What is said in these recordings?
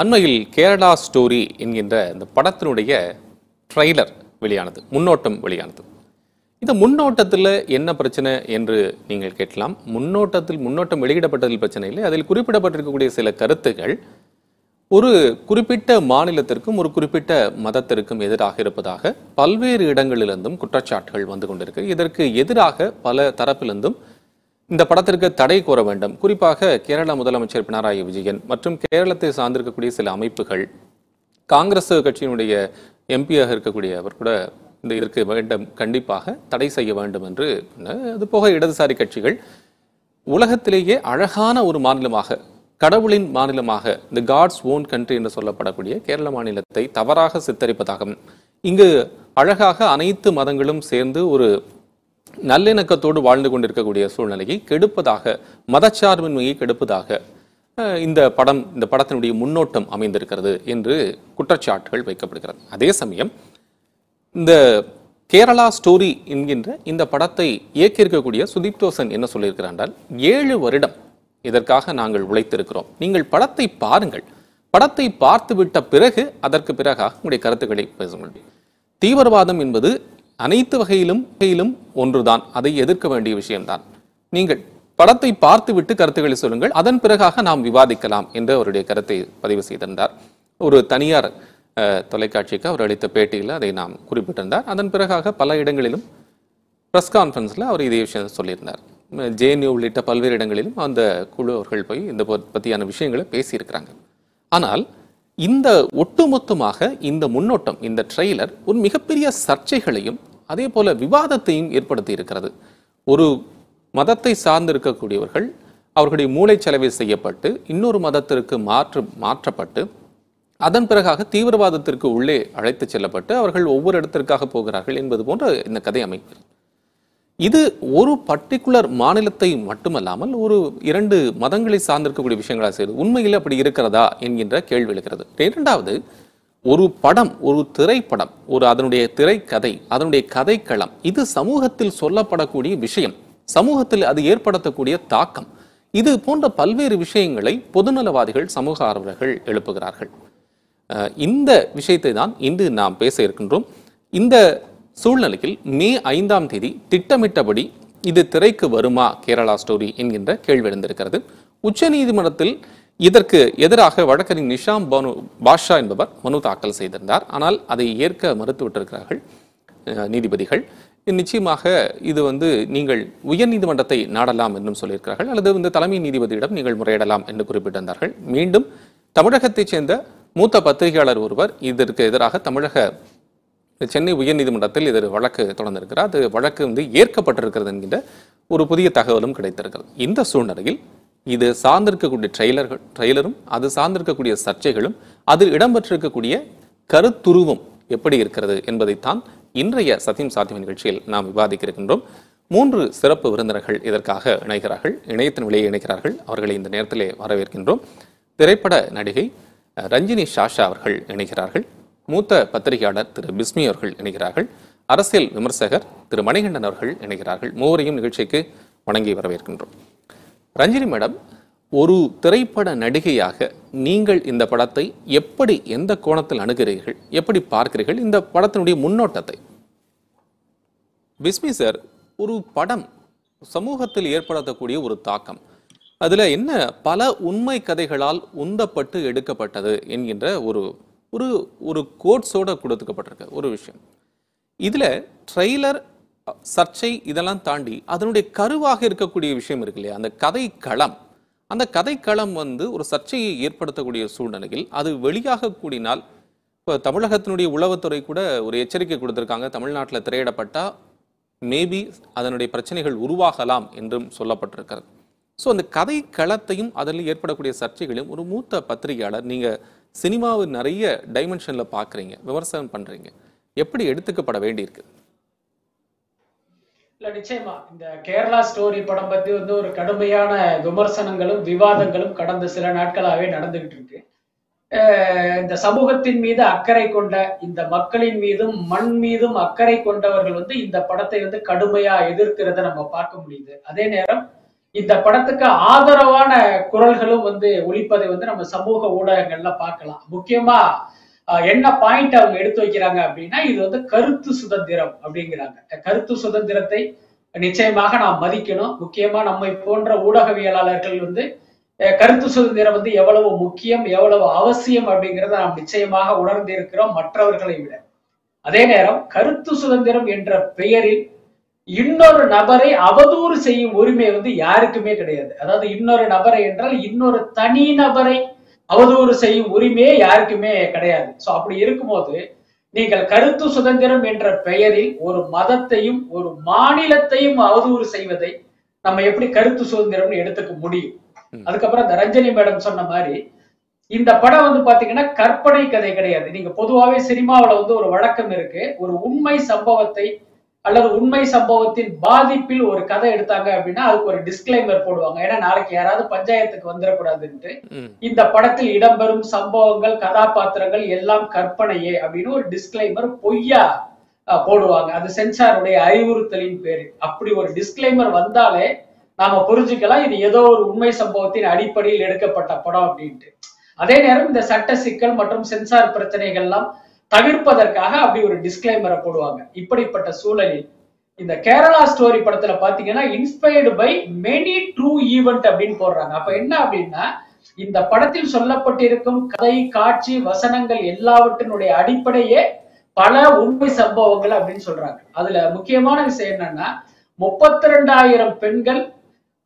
அண்மையில் கேரளா ஸ்டோரி என்கின்ற இந்த படத்தினுடைய ட்ரெய்லர் வெளியானது முன்னோட்டம் வெளியானது. இந்த முன்னோட்டத்தில் என்ன பிரச்சனை என்று நீங்கள் கேட்கலாம். முன்னோட்டத்தில் முன்னோட்டம் வெளியிடப்பட்டதில் பிரச்சனை இல்லை. அதில் குறிப்பிடப்பட்டிருக்கக்கூடிய சில கருத்துகள் ஒரு குறிப்பிட்ட மாநிலத்திற்கும் ஒரு குறிப்பிட்ட மதத்திற்கும் எதிராக இருப்பதாக பல்வேறு இடங்களிலிருந்தும் குற்றச்சாட்டுகள் வந்து கொண்டிருக்கு. இதற்கு எதிராக பல தரப்பிலிருந்தும் இந்த படத்திற்கு தடை கோர வேண்டும். குறிப்பாக கேரள முதலமைச்சர் பினராயி விஜயன் மற்றும் கேரளத்தை சார்ந்திருக்கக்கூடிய சில அமைப்புகள். காங்கிரஸ் கட்சியினுடைய எம்பியாக இருக்கக்கூடிய அவர் கூட இந்த இதற்கு வேண்டும் கண்டிப்பாக தடை செய்ய வேண்டும் என்று அது போக இடதுசாரி கட்சிகள். உலகத்திலேயே அழகான ஒரு மாநிலமாக கடவுளின் மாநிலமாக இந்த காட்ஸ் ஓன் கண்ட்ரி என்று சொல்லப்படக்கூடிய கேரள மாநிலத்தை தவறாக சித்தரிப்பதாகவும் இங்கு அழகாக அனைத்து மதங்களும் சேர்ந்து ஒரு நல்லிணக்கத்தோடு வாழ்ந்து கொண்டிருக்கக்கூடிய சூழ்நிலையை கெடுப்பதாக மதச்சார்பின்மையை கெடுப்பதாக இந்த படம் இந்த படத்தினுடைய முன்னோட்டம் அமைந்திருக்கிறது என்று குற்றச்சாட்டுகள் வைக்கப்படுகிறது. அதே சமயம் இந்த கேரளா ஸ்டோரி என்கின்ற இந்த படத்தை இயக்கியிருக்கக்கூடிய சுதீப் தோசன் என்ன சொல்லியிருக்கிறார் என்றால் ஏழு வருடம் இதற்காக நாங்கள் உழைத்திருக்கிறோம். நீங்கள் படத்தை பாருங்கள். படத்தை பார்த்துவிட்ட பிறகு அதற்கு பிறகாக உங்களுடைய கருத்துக்களை பேச முடியும் தீவிரவாதம் என்பது அனைத்து வகையிலும் வகையிலும் ஒன்றுதான். அதை எதிர்க்க வேண்டிய விஷயம்தான். நீங்கள் படத்தை பார்த்துவிட்டு கருத்துக்களை சொல்லுங்கள். அதன் பிறகாக நாம் விவாதிக்கலாம் என்று அவருடைய கருத்தை பதிவு செய்திருந்தார். ஒரு தனியார் தொலைக்காட்சிக்கு அவர் அளித்த பேட்டியில் அதை நாம் குறிப்பிட்டிருந்தார். அதன் பிறகாக பல இடங்களிலும் ப்ரெஸ் கான்ஃபரன்ஸில் அவர் இதே விஷயம் சொல்லியிருந்தார். ஜேஎன்யூ உள்ளிட்ட பல்வேறு இடங்களிலும் அந்த குழு அவர்கள் போய் இந்த பற்றியான விஷயங்களை பேசியிருக்கிறாங்க. ஆனால் இந்த ஒட்டுமொத்தமாக இந்த முன்னோட்டம் இந்த ட்ரெய்லர் ஒரு மிகப்பெரிய சர்ச்சைகளையும் அதே போல விவாதத்தையும் ஏற்படுத்தி இருக்கிறது. ஒரு மதத்தை சார்ந்திருக்கக்கூடியவர்கள் அவர்களுடைய மூளைச்சலவை செய்யப்பட்டு இன்னொரு மதத்திற்கு மாற்று மாற்றப்பட்டு அதன் பிறகாக தீவிரவாதத்திற்கு உள்ளே அழைத்துச் செல்லப்பட்டு அவர்கள் ஒவ்வொரு இடத்திற்காக போகிறார்கள் என்பது போன்ற இந்த கதை அமைக்கிறது இது ஒரு பர்டிகுலர் மாநிலத்தை மட்டுமல்லாமல் ஒரு இரண்டு மதங்களை சார்ந்திருக்கக்கூடிய விஷயங்களாக செய்து உண்மையில் அப்படி இருக்கிறதா என்கின்ற கேள்வி எழுகிறது. இரண்டாவது ஒரு படம் ஒரு திரைப்படம் ஒரு அதனுடைய திரைக்கதை அதனுடைய கதைக்களம் இது சமூகத்தில் சொல்லப்படக்கூடிய விஷயம். சமூகத்தில் அது ஏற்படுத்தக்கூடிய தாக்கம். இது போன்ற பல்வேறு விஷயங்களை பொதுநலவாதிகள் சமூக ஆர்வலர்கள் எழுப்புகிறார்கள். இந்த விஷயத்தை தான் இன்று நாம் பேச இருக்கின்றோம். இந்த சூழ்நிலையில் மே ஐந்தாம் தேதி திட்டமிட்டபடி இது திரைக்கு வருமா? கேரளா ஸ்டோரி என்கின்ற கேள்வி எழுந்திருக்கிறது. உச்சநீதிமன்றத்தில் இதற்கு எதிராக வழக்கறிஞர் நிஷாம் பானு பாஷா என்பவர் மனு தாக்கல் செய்திருந்தார். ஆனால் அதை ஏற்க மறுத்துவிட்டிருக்கிறார்கள் நீதிபதிகள். நிச்சயமாக இது வந்து நீங்கள் உயர்நீதிமன்றத்தை நாடலாம் என்றும் சொல்லியிருக்கிறார்கள். அல்லது இந்த தலைமை நீதிபதியிடம் நீங்கள் முறையிடலாம் என்று குறிப்பிட்டிருந்தார்கள். மீண்டும் தமிழகத்தைச் சேர்ந்த மூத்த பத்திரிகையாளர் ஒருவர் இதற்கு எதிராக தமிழக சென்னை உயர்நீதிமன்றத்தில் இது வழக்கு தொடர்ந்திருக்கிறார். அது வழக்கு வந்து ஏற்கப்பட்டிருக்கிறது என்கின்ற ஒரு புதிய தகவலும் கிடைத்திருக்கிறது. இந்த சூழ்நிலையில் இது சார்ந்திருக்கக்கூடிய ட்ரெய்லர்கள் ட்ரெய்லரும் அது சார்ந்திருக்கக்கூடிய சர்ச்சைகளும் அதில் இடம்பெற்றிருக்கக்கூடிய கருத்துருவம் எப்படி இருக்கிறது என்பதைத்தான் இன்றைய சத்தியம் சாத்தியம் நிகழ்ச்சியில் நாம் விவாதிக்க இருக்கின்றோம். மூன்று சிறப்பு விருந்தினர்கள் இதற்காக இணைகிறார்கள் இணையத்தின் விலையை இணைக்கிறார்கள். அவர்களை இந்த நேரத்திலே வரவேற்கின்றோம். திரைப்பட நடிகை ரஞ்சினி ஷாஷா அவர்கள் இணைகிறார்கள். மூத்த பத்திரிகையாளர் திரு பிஸ்மி அவர்கள் இணைகிறார்கள். அரசியல் விமர்சகர் திரு மணிகண்டன் அவர்கள் இணைகிறார்கள். மூவரையும் நிகழ்ச்சிக்கு வணங்கி வரவேற்கின்றோம். ரஞ்சினி மேடம் ஒரு திரைப்பட நடிகையாக நீங்கள் இந்த படத்தை எப்படி எந்த கோணத்தில் அணுகிறீர்கள்? எப்படி பார்க்கிறீர்கள்? இந்த படத்தினுடைய முன்னோட்டத்தை. பிஸ்மி சார் ஒரு படம் சமூகத்தில் ஏற்படுத்தக்கூடிய ஒரு தாக்கம். அதுல என்ன பல உண்மை கதைகளால் உந்தப்பட்டு எடுக்கப்பட்டது என்கின்ற ஒரு ஒரு ஒரு கோட்ஸோட கொடுத்துக்கப்பட்டிருக்க ஒரு விஷயம். இதில் ட்ரெய்லர் சர்ச்சை இதெல்லாம் தாண்டி அதனுடைய கருவாக இருக்கக்கூடிய விஷயம் இருக்கு இல்லையா? அந்த கதை களம் அந்த கதை களம் வந்து ஒரு சர்ச்சையை ஏற்படுத்தக்கூடிய சூழ்நிலையில் அது வெளியாக கூடினால் இப்போ தமிழகத்தினுடைய உளவுத்துறை கூட ஒரு எச்சரிக்கை கொடுத்துருக்காங்க. தமிழ்நாட்டில் திரையிடப்பட்டால் மேபி அதனுடைய பிரச்சனைகள் உருவாகலாம் என்றும் சொல்லப்பட்டிருக்கிறது. ஸோ அந்த கதை களத்தையும் அதில் ஏற்படக்கூடிய சர்ச்சைகளையும் ஒரு மூத்த பத்திரிகையாளர் நீங்கள் சினிமாவை நிறைய டைமென்ஷன்ல பார்க்குறீங்க விமர்சனம் பண்றீங்க. எப்படி எடுத்துக்கப்பட வேண்டியிருக்கு? இல்ல நிச்சயமா. இந்த கேரளா ஸ்டோரி படம் பத்தி வந்து ஒரு கடுமையான விமர்சனங்களும் விவாதங்களும் கடந்த சில நாட்களாவே நடந்துகிட்டு இருக்கு. அஹ் இந்த சமூகத்தின் மீது அக்கறை கொண்ட இந்த மக்களின் மீதும் மண் மீதும் அக்கறை கொண்டவர்கள் வந்து இந்த படத்தை வந்து கடுமையா எதிர்க்கிறத நம்ம பார்க்க முடியுது. அதே நேரம் இந்த படத்துக்கு ஆதரவான குரல்களும் வந்து ஒழிப்பதை வந்து நம்ம சமூக ஊடகங்கள்ல பார்க்கலாம். முக்கியமா என்ன பாயிண்ட் அவங்க எடுத்து வைக்கிறாங்க அப்படின்னா இது வந்து கருத்து சுதந்திரம் அப்படிங்கிறாங்க. கருத்து சுதந்திரத்தை நிச்சயமாக நாம் மதிக்கணும். முக்கியமா நம்மை போன்ற ஊடகவியலாளர்கள் வந்து கருத்து சுதந்திரம் வந்து எவ்வளவு முக்கியம் எவ்வளவு அவசியம் அப்படிங்கிறத நாம் நிச்சயமாக உணர்ந்து இருக்கிறோம் மற்றவர்களை விட. அதே நேரம் கருத்து சுதந்திரம் என்ற பெயரில் இன்னொரு நபரை அவதூறு செய்யும் உரிமை வந்து யாருக்குமே கிடையாது. அதாவது இன்னொரு நபரை என்றால் இன்னொரு தனி நபரை அவதூறு செய்யும் உரிமையே யாருக்குமே கிடையாது. சோ அப்படி இருக்கும்போது நீங்கள் கருத்து சுதந்திரம் என்ற பெயரில் ஒரு மதத்தையும் ஒரு மாநிலத்தையும் அவதூறு செய்வதை நம்ம எப்படி கருத்து சுதந்திரம்னு எடுத்துக்க முடியும். அதுக்கப்புறம் இந்த ரஞ்சனி மேடம் சொன்ன மாதிரி இந்த படம் வந்து பாத்தீங்கன்னா கற்பனை கதை கிடையாது. நீங்க பொதுவாவே சினிமாவுல வந்து ஒரு வழக்கம் இருக்கு. ஒரு உண்மை சம்பவத்தை அல்லது உண்மை சம்பவத்தின் பாதிப்பில் ஒரு கதை எடுத்தாங்க அப்படின்னா அதுக்கு ஒரு டிஸ்கிளைமர் போடுவாங்க. ஏன்னா நாளைக்கு யாராவது பஞ்சாயத்துக்கு வந்துடக்கூடாதுன்ட்டு. இந்த படத்தில் இடம்பெறும் சம்பவங்கள் கதாபாத்திரங்கள் எல்லாம் கற்பனையே அப்படின்னு ஒரு டிஸ்கிளைமர் பொய்யா போடுவாங்க. அது சென்சாருடைய அறிவுறுத்தலின் பேரு அப்படி ஒரு டிஸ்கிளைமர் வந்தாலே நாம புரிஞ்சுக்கலாம் இது ஏதோ ஒரு உண்மை சம்பவத்தின் அடிப்படையில் எடுக்கப்பட்ட படம் அப்படின்ட்டு. அதே நேரம் இந்த சட்ட சிக்கல் மற்றும் சென்சார் பிரச்சனைகள்லாம் தவிர்ப்பதற்காக அப்படி ஒரு டிஸ்கிளைமரை போடுவாங்க. இப்படிப்பட்ட சூழலில் இந்த கேரளா ஸ்டோரி படத்துல பாத்தீங்கன்னா inspired by many true event அப்படின்னு போடுறாங்க. அப்ப என்ன அப்படின்னா இந்த படத்தில் சொல்லப்பட்டிருக்கும் கதை காட்சி வசனங்கள் எல்லாவற்றினுடைய அடிப்படையே பல உண்மை சம்பவங்கள் அப்படின்னு சொல்றாங்க. அதுல முக்கியமான விஷயம் என்னன்னா முப்பத்தி ரெண்டாயிரம் பெண்கள்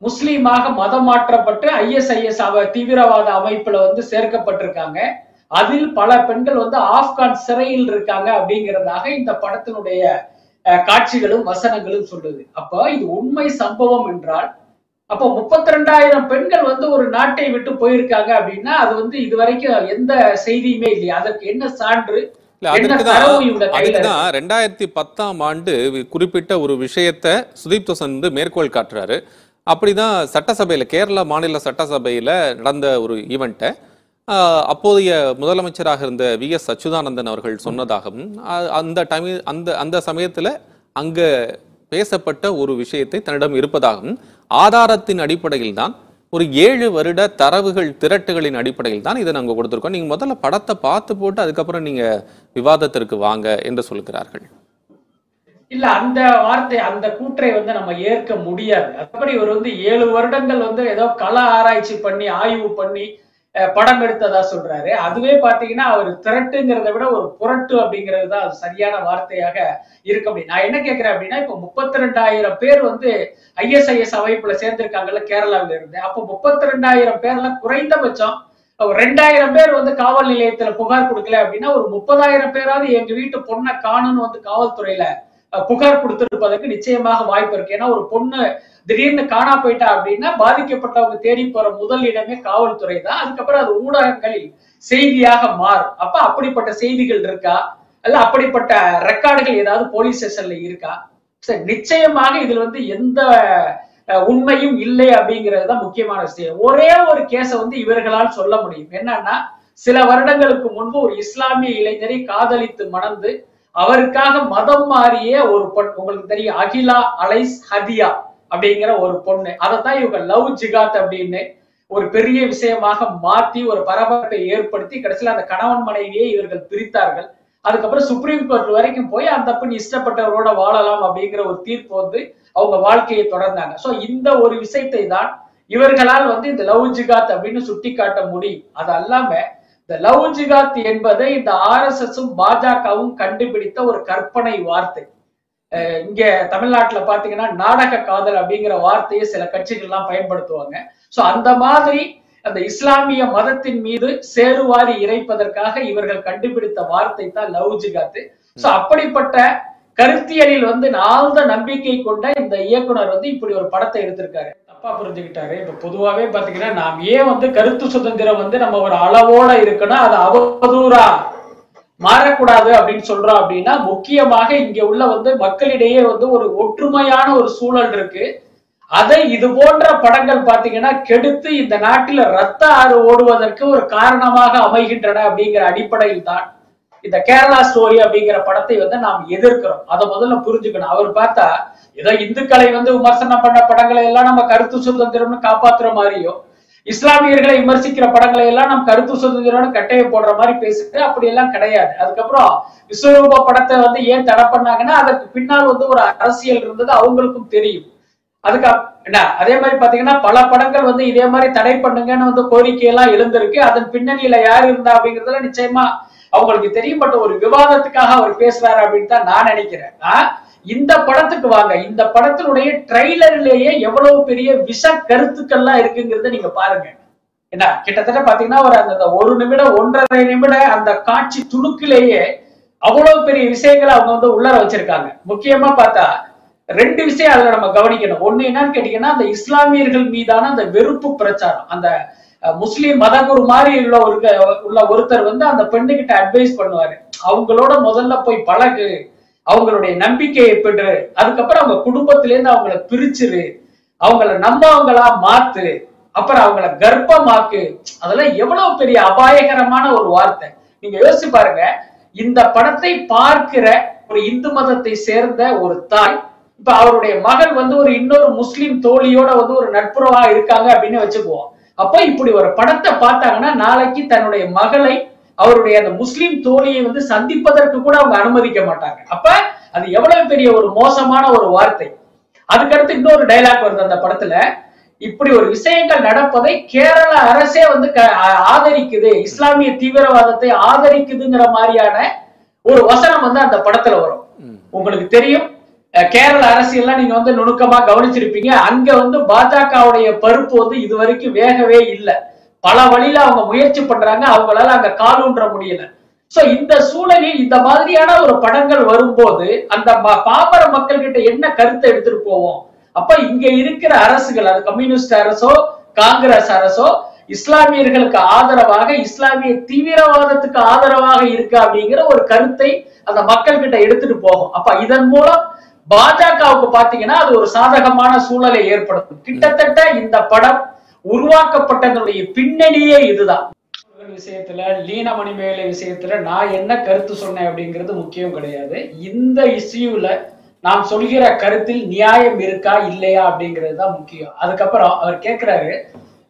முஸ்லீமாக மதம் மாற்றப்பட்டு ஐஎஸ்ஐஎஸ் அவ தீவிரவாத அமைப்புல வந்து சேர்க்கப்பட்டிருக்காங்க. அதில் பல பெண்கள் வந்து ஆப்கான் சிறையில் இருக்காங்க அப்படிங்கிறதாக இந்த படத்தினுடைய காட்சிகளும் வசனங்களும் சொல்லுது. அப்ப இது உண்மை சம்பவம் என்றால் அப்போ முப்பத்தி ரெண்டாயிரம் பெண்கள் வந்து ஒரு நாட்டை விட்டு போயிருக்காங்க அப்படின்னா அது வந்து இதுவரைக்கும் எந்த செய்தியுமே இல்லையா. அதற்கு என்ன சான்று ரெண்டாயிரத்தி பத்தாம் ஆண்டு குறிப்பிட்ட ஒரு விஷயத்தை சுதீப் தோசன் வந்து மேற்கோள் காட்டுறாரு. அப்படிதான் சட்டசபையில கேரளா மாநில சட்டசபையில நடந்த ஒரு ஈவெண்ட்டை அப்போதைய முதலமைச்சராக இருந்த வி. எஸ். அச்சுதானந்தன் அவர்கள் சொன்னதாகவும் அந்த டைம் அந்த அந்த சமயத்துல அங்க பேசப்பட்ட ஒரு விஷயத்தை தன்னிடம் இருப்பதாகவும் ஆதாரத்தின் அடிப்படையில் தான் ஒரு ஏழு வருட தரவுகள் திரட்டுகளின் அடிப்படையில் தான் இதை நாங்கள் கொடுத்துருக்கோம். நீங்க முதல்ல படத்தை பார்த்து போட்டு அதுக்கப்புறம் நீங்க விவாதத்திற்கு வாங்க என்று சொல்கிறார்கள். இல்ல அந்த வார்த்தை அந்த கூற்றை வந்து நம்ம ஏற்க முடியாது. அப்படி இவர் வந்து ஏழு வருடங்கள் வந்து ஏதோ கள ஆராய்ச்சி பண்ணி ஆய்வு பண்ணி படம் எடுத்ததா சொல்றாரு. அதுவே பாத்தீங்கன்னா அவர் திரட்டுங்கிறத விட ஒரு புரட்டு அப்படிங்கிறது தான் அது சரியான வார்த்தையாக இருக்க முடியும். நான் என்ன கேட்கிறேன் அப்படின்னா இப்ப முப்பத்தி ரெண்டாயிரம் பேர் வந்து ஐஎஸ்ஐஎஸ் அமைப்புல சேர்ந்திருக்காங்கல்ல கேரளாவில இருந்து. அப்போ முப்பத்தி ரெண்டாயிரம் பேர்ல குறைந்தபட்சம் ஒரு ரெண்டாயிரம் பேர் வந்து காவல் நிலையத்துல புகார் கொடுக்கல அப்படின்னா ஒரு முப்பதாயிரம் பேராவது எங்க வீட்டு பொண்ணை காணும்னு வந்து காவல்துறையில புகார் கொடுத்திருப்பதற்கு நிச்சயமாக வாய்ப்பு இருக்கு. ஏன்னா ஒரு பொண்ணு திடீர்னு காணா போயிட்டா அப்படின்னா பாதிக்கப்பட்டவங்க தேடி போற முதல் இடமே காவல்துறை தான். அதுக்கப்புறம் அது ஊடகங்களில் செய்தியாக மாறும். அப்ப அப்படிப்பட்ட செய்திகள் இருக்கா? அல்ல அப்படிப்பட்ட ரெக்கார்டுகள் ஏதாவது போலீஸ் ஸ்டேஷன்ல இருக்கா? சரி நிச்சயமாக இதுல வந்து எந்த உண்மையும் இல்லை அப்படிங்கிறது தான் முக்கியமான விஷயம். ஒரே ஒரு கேஸை வந்து இவர்களால் சொல்ல முடியும். என்னன்னா சில வருடங்களுக்கு முன்பு ஒரு இஸ்லாமிய இளைஞரை காதலித்து மணந்து அவருக்காக மதம் மாறிய ஒரு பொண் உங்களுக்கு தெரியும் அகிலா அலைஸ் ஹதியா அப்படிங்கிற ஒரு பொண்ணு. அதைத்தான் இவங்க லவ் ஜிகாத் அப்படின்னு ஒரு பெரிய விஷயமாக மாத்தி ஒரு பரபரப்பை ஏற்படுத்தி கடைசியில அந்த கணவன் மனைவியை இவர்கள் பிரித்தார்கள். அதுக்கப்புறம் சுப்ரீம் கோர்ட் வரைக்கும் போய் அந்த பெண் இஷ்டப்பட்டவரோட வாழலாம் அப்படிங்கிற ஒரு தீர்ப்பு வந்து அவங்க வாழ்க்கையை தொடர்ந்தாங்க. சோ இந்த ஒரு விஷயத்தை தான் இவர்களால் வந்து இந்த லவ் ஜிகாத் அப்படின்னு சுட்டி காட்ட முடியும். அது அல்லாம இந்த லவ் ஜிகாத் என்பதை இந்த ஆர் எஸ் எஸ்ஸும் பாஜகவும் கண்டுபிடித்த ஒரு கற்பனை வார்த்தை. அஹ் இங்க தமிழ்நாட்டுல பாத்தீங்கன்னா நாடக காதல் அப்படிங்கிற வார்த்தையை சில கட்சிகள்லாம் பயன்படுத்துவாங்க. சோ அந்த மாதிரி அந்த இஸ்லாமிய மதத்தின் மீது சேருவாரி இறைப்பதற்காக இவர்கள் கண்டுபிடித்த வார்த்தை தான் லவ் ஜிகாத் சோ அப்படிப்பட்ட கருத்தியலில் வந்து ஆழ்ந்த நம்பிக்கை கொண்ட இந்த இயக்குனர் வந்து இப்படி ஒரு படத்தை எடுத்திருக்காரு. தப்பா புரிஞ்சுக்கிட்டாரு. இப்ப பொதுவாவே பாத்தீங்கன்னா நாம் ஏன் வந்து கருத்து சுதந்திரம் வந்து நம்ம ஒரு அளவோட இருக்குன்னா அது அவதூறா மாறக்கூடாது அப்படின்னு சொல்றோம் அப்படின்னா முக்கியமாக இங்க உள்ள வந்து மக்களிடையே வந்து ஒரு ஒற்றுமையான ஒரு சூழல் இருக்கு. அதை இது போன்ற படங்கள் பாத்தீங்கன்னா கெடுத்து இந்த நாட்டில ரத்த ஆறு ஓடுவதற்கு ஒரு காரணமாக அமைகின்றன அப்படிங்கிற அடிப்படையில் தான் இந்த கேரளா ஸ்டோரி அப்படிங்கிற படத்தை வந்து நாம் எதிர்க்கிறோம். அதை முதல்ல புரிஞ்சுக்கணும். அவர் பார்த்தா ஏதோ இந்துக்களை வந்து விமர்சனம் பண்ண படங்களை எல்லாம் நம்ம கருத்து சுதந்திரம்னு காப்பாத்துற மாதிரியோ இஸ்லாமியர்களை விமர்சிக்கிற படங்களை எல்லாம் நம்ம கருத்து சுதந்திரம்னு கட்டையை போடுற மாதிரி பேசிட்டு அப்படி எல்லாம் கிடையாது. அதுக்கப்புறம் விஸ்வரூப படத்தை வந்து ஏன் தடை பண்ணாங்கன்னா அதற்கு பின்னால் வந்து ஒரு அரசியல் இருந்தது அவங்களுக்கும் தெரியும். அதுக்கு என்ன அதே மாதிரி பாத்தீங்கன்னா பல படங்கள் வந்து இதே மாதிரி தடை பண்ணுங்கன்னு வந்து கோரிக்கை எல்லாம் எழுந்திருக்கு. அதன் பின்னணியில யார் இருந்தா அப்படிங்கறதுல நிச்சயமா அவங்களுக்கு தெரியும் ஒரு விவாதத்துக்காக அவர் பேசுறாரு அப்படின்னு தான் நான் நினைக்கிறேன். இந்த படத்துக்கு வாங்க. இந்த படத்தினுடைய ட்ரைலர்லயே எவ்வளவு பெரிய விஷ கருத்துக்கள்லாம் இருக்குங்கிறத நீங்க பாருங்க. என்ன கிட்டத்தட்ட பாத்தீங்கன்னா ஒரு அந்த ஒரு நிமிடம் ஒன்றரை நிமிடம் அந்த காட்சி துணுக்கிலேயே அவ்வளவு பெரிய விஷயங்களை அவங்க வந்து உள்ளர வச்சிருக்காங்க. முக்கியமா பார்த்தா ரெண்டு விஷயம் அதுல நம்ம கவனிக்கணும். ஒண்ணு என்னன்னு கேட்டீங்கன்னா அந்த இஸ்லாமியர்கள் மீதான அந்த வெறுப்பு பிரச்சாரம். அந்த முஸ்லீம் மதகுரு மாதிரி உள்ள ஒரு உள்ள ஒருத்தர் வந்து அந்த பெண்ணுகிட்ட அட்வைஸ் பண்ணுவாரு. அவங்களோட முதல்ல போய் பழகு. அவங்களுடைய நம்பிக்கையை பெற்று அதுக்கப்புறம் அவங்க குடும்பத்திலேருந்து அவங்கள பிரிச்சிரு. அவங்கள நம்பவங்களா மாத்து. அப்புறம் அவங்கள கர்ப்பமாக்கு. அதெல்லாம் எவ்வளவு பெரிய அபாயகரமான ஒரு வார்த்தை. நீங்க யோசிச்சு பாருங்க. இந்த படத்தை பார்க்கிற ஒரு இந்து மதத்தை சேர்ந்த ஒரு தாய் இப்ப அவருடைய மகள் வந்து ஒரு இன்னொரு முஸ்லீம் தோழியோட வந்து ஒரு நட்புறவா இருக்காங்க அப்படின்னு வச்சுக்குவோம். அப்ப இப்படி ஒரு படத்தை பார்த்தாங்கன்னா நாளைக்கு தன்னுடைய மகளை அவருடைய அந்த முஸ்லிம் தோழியை வந்து சந்திப்பதற்கு கூட அவங்க அனுமதிக்க மாட்டாங்க. அப்ப அது எவ்வளவு பெரிய ஒரு மோசமான ஒரு வார்த்தை. அதுக்கடுத்து இன்னொரு டைலாக் வருது அந்த படத்துல. இப்படி ஒரு விஷயங்கள் நடப்பதை கேரள அரசே வந்து ஆதரிக்குது. இஸ்லாமிய தீவிரவாதத்தை ஆதரிக்குதுங்கிற மாதிரியான ஒரு வசனம் வந்து அந்த படத்துல வரும். உங்களுக்கு தெரியும்? கேரள அரசியல்லாம் நீங்க வந்து நுணுக்கமா கவனிச்சிருப்பீங்க. அங்க வந்து பாஜகவுடைய பருப்பு வந்து இது வரைக்கும் வேகவே இல்லை. பல வழியில அவங்க முயற்சி பண்றாங்க. அவங்களால அங்க காலூன்ற முடியல. சோ இந்த சூழலில் இந்த மாதிரியான ஒரு படங்கள் வரும்போது அந்த ம- பாமர மக்கள் கிட்ட என்ன கருத்தை எடுத்துட்டு போவோம்? அப்ப இங்க இருக்கிற அரசுகள் அது கம்யூனிஸ்ட் அரசோ காங்கிரஸ் அரசோ இஸ்லாமியர்களுக்கு ஆதரவாக இஸ்லாமிய தீவிரவாதத்துக்கு ஆதரவாக இருக்கு அப்படிங்கிற ஒரு கருத்தை அந்த மக்கள் கிட்ட எடுத்துட்டு போகும். அப்ப இதன் மூலம் பாஜகவுக்கு பாத்தீங்கன்னா அது ஒரு சாதகமான சூழலை ஏற்படுத்தும். கிட்டத்தட்ட இந்த படம் உருவாக்கப்பட்டதனுடைய பின்னணியே இதுதான். விஷயத்துல லீன மணிமேலை விஷயத்துல நான் என்ன கருத்து சொன்னேன் அப்படிங்கிறது முக்கியம் கிடையாது. இந்த இஷ்யூல நாம் சொல்கிற கருத்தில் நியாயம் இருக்கா இல்லையா அப்படிங்கிறது தான் முக்கியம். அதுக்கப்புறம் அவர் கேட்கிறாரு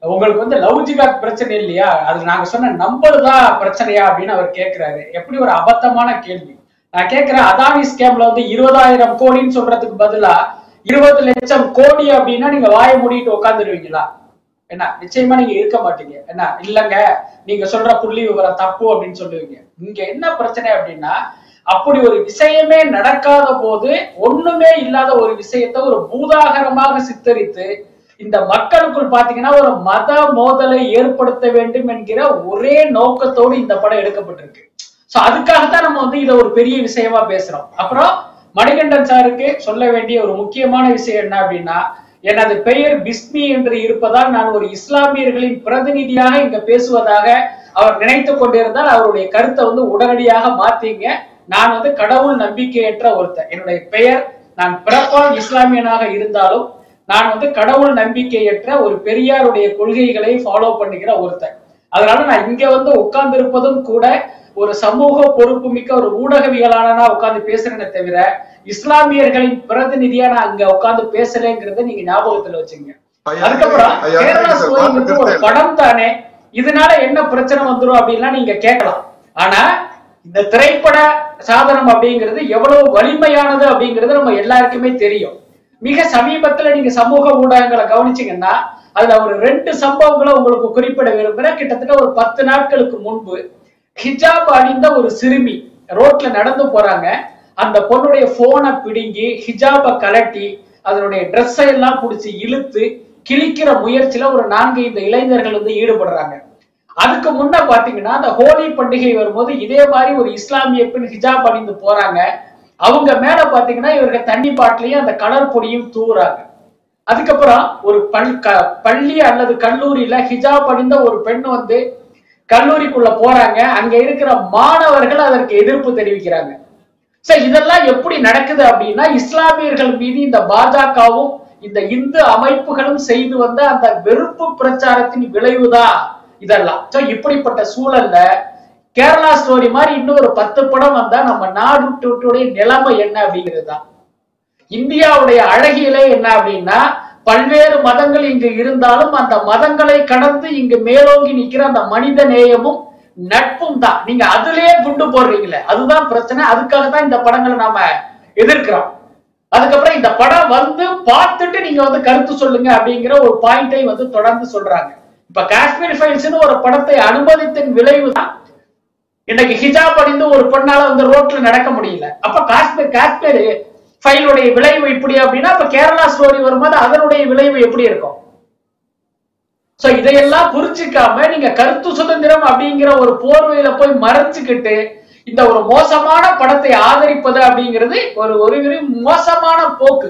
உங்களுக்கு வந்து லவ் ஜிகாத் பிரச்சனை இல்லையா? அது நாங்க சொன்ன நம்பர் தான் பிரச்சனையா அப்படின்னு அவர் கேட்கிறாரு எப்படி ஒரு அபத்தமான கேள்வி. நான் கேக்குறேன் அதானி ஸ்கேம்ல வந்து இருபதாயிரம் கோடின்னு சொல்றதுக்கு பதிலா இருபது லட்சம் கோடி அப்படின்னா நீங்க வாயை மூடிட்டு உட்காந்துருவீங்களா என்ன நிச்சயமா நீங்க இருக்க மாட்டீங்க. என்ன இல்லங்க நீங்க சொல்ற புள்ளி விவரம் தப்பு அப்படின்னு சொல்லுவீங்க. இங்க என்ன பிரச்சனை அப்படின்னா அப்படி ஒரு விஷயமே நடக்காத போது ஒண்ணுமே இல்லாத ஒரு விஷயத்தை ஒரு பூதாகரமாக சித்தரித்து இந்த மக்களுக்குள் பாத்தீங்கன்னா ஒரு மத மோதலை ஏற்படுத்த வேண்டும் என்கிற ஒரே நோக்கத்தோடு இந்த படம் எடுக்கப்பட்டிருக்கு. சோ அதுக்காகத்தான் நம்ம வந்து இதை ஒரு பெரிய விஷயமா பேசுறோம். அப்புறம் மணிகண்டன் சாருக்கு சொல்ல வேண்டிய ஒரு முக்கியமான விஷயம் என்ன அப்படின்னா எனது பெயர் பிஸ்மி என்று இருப்பதால் நான் ஒரு இஸ்லாமியர்களின் பிரதிநிதியாக இங்க பேசுவதாக அவர் நினைத்து கொண்டிருந்தால் அவருடைய கருத்தை வந்து உடனடியாக மாத்தீங்க. நான் வந்து கடவுள் நம்பிக்கையற்ற ஒருத்தர் என்னுடைய பெயர் நான் பிறப்பால் இஸ்லாமியனாக இருந்தாலும் நான் வந்து கடவுள் நம்பிக்கையற்ற ஒரு பெரியாருடைய கொள்கைகளை ஃபாலோ பண்ணுகிற ஒருத்தர் அதனால நான் இங்க வந்து உட்கார்ந்து இருப்பதும் கூட ஒரு சமூக பொறுப்பு மிக்க ஒரு ஊடகவியலாளனா உட்கார்ந்து பேசுறேனே தவிர இஸ்லாமியர்களின் பிரதிநிதியா நான் அங்க உட்கார்ந்து பேசலைங்கிறத நீங்க ஞாபகத்துல வச்சுங்க. அதுக்கப்புறம் கேரளா வந்து ஒரு படம் தானே இதனால என்ன பிரச்சனை வந்துரும் அப்படின்லாம் நீங்க கேட்கலாம். ஆனா இந்த திரைப்பட சாதனம் அப்படிங்கிறது எவ்வளவு வலிமையானது அப்படிங்கிறது நம்ம எல்லாருக்குமே தெரியும். மிக சமீபத்துல நீங்க சமூக ஊடகங்களை கவனிச்சீங்கன்னா அதுல ஒரு ரெண்டு சம்பவங்களை உங்களுக்கு குறிப்பிட விரும்புகிறேன் கிட்டத்தட்ட ஒரு பத்து நாட்களுக்கு முன்பு ஹிஜாப் அணிந்த ஒரு சிறுமி ரோட்ல நடந்து போறாங்க. அந்த பொண்ணுடைய போனை பிடுங்கி ஹிஜாபை கலட்டி அதனுடைய ட்ரெஸ்ஸை எல்லாம் பிடிச்சி இழுத்து கிழிக்கிற முயற்சியில ஒரு நான்கு இந்த இளைஞர்கள் வந்து ஈடுபடுறாங்க. அதுக்கு முன்ன பாத்தீங்கன்னா அந்த ஹோலி பண்டிகை வரும்போது இதே மாதிரி ஒரு இஸ்லாமிய பெண் ஹிஜாப் அணிந்து போறாங்க. அவங்க மேல பாத்தீங்கன்னா இவர்கள் தண்ணி பாட்டிலையும் அந்த கலர் பொடியும் தூவுறாங்க. அதுக்கப்புறம் ஒரு க- பள்ளி அல்லது கல்லூரியில ஹிஜாப் அணிந்த ஒரு பெண் வந்து கல்லூரிக்குள்ள போறாங்க. அங்க இருக்கிற மாணவர்கள் அதற்கு எதிர்ப்பு தெரிவிக்கிறாங்க. சரி இதெல்லாம் எப்படி நடக்குது அப்படின்னா இஸ்லாமியர்கள் மீது இந்த பாஜகவும் இந்த இந்து அமைப்புகளும் செய்து வந்த அந்த வெறுப்பு பிரச்சாரத்தின் விளைவுதான் இதெல்லாம். சோ இப்படிப்பட்ட சூழல்ல கேரளா ஸ்டோரி மாதிரி இன்னும் ஒரு பத்து படம் வந்தா நம்ம நாட்டுடைய நிலைமை என்ன அப்படிங்கிறது தான் இந்தியாவுடைய அழகியலே என்ன அப்படின்னா பல்வேறு மதங்கள் இங்கு இருந்தாலும் அந்த மதங்களை கடந்து இங்கு மேலோங்கி நிக்கிற அந்த மனித நேயமும் நட்பும் தான். நீங்க அதுலயே குண்டு போடுறீங்களே அதுதான் பிரச்சனை. அதுக்காக தான் இந்த படங்களை நாம எதிர்க்கிறோம். அதுக்கப்புறம் இந்த படம் வந்து பார்த்துட்டு நீங்க வந்து கருத்து சொல்லுங்க அப்படிங்கிற ஒரு பாயிண்டை வந்து தொடர்ந்து சொல்றாங்க. இப்ப காஷ்மீர் ஃபைல்ஸ்னு ஒரு படத்தை அனுமதித்தின் விளைவு தான் இன்னைக்கு ஹிஜாப் அணிந்து ஒரு பெண்ணால வந்து ரோட்ல நடக்க முடியல. அப்ப காஷ்மீர் காஷ்மீர் ஃபைலுடைய விளைவு இப்படி அப்படின்னா அப்ப கேரளா ஸ்டோரி வரும்போது அதனுடைய விளைவு எப்படி இருக்கும்? சோ இதையெல்லாம் புரிஞ்சுக்காம நீங்க கருத்து சுதந்திரம் அப்படிங்கிற ஒரு போர்வையில போய் மறைச்சுக்கிட்டு இந்த ஒரு மோசமான படத்தை ஆதரிப்பது அப்படிங்கிறது ஒரு ஒரு ஒரு மோசமான போக்கு.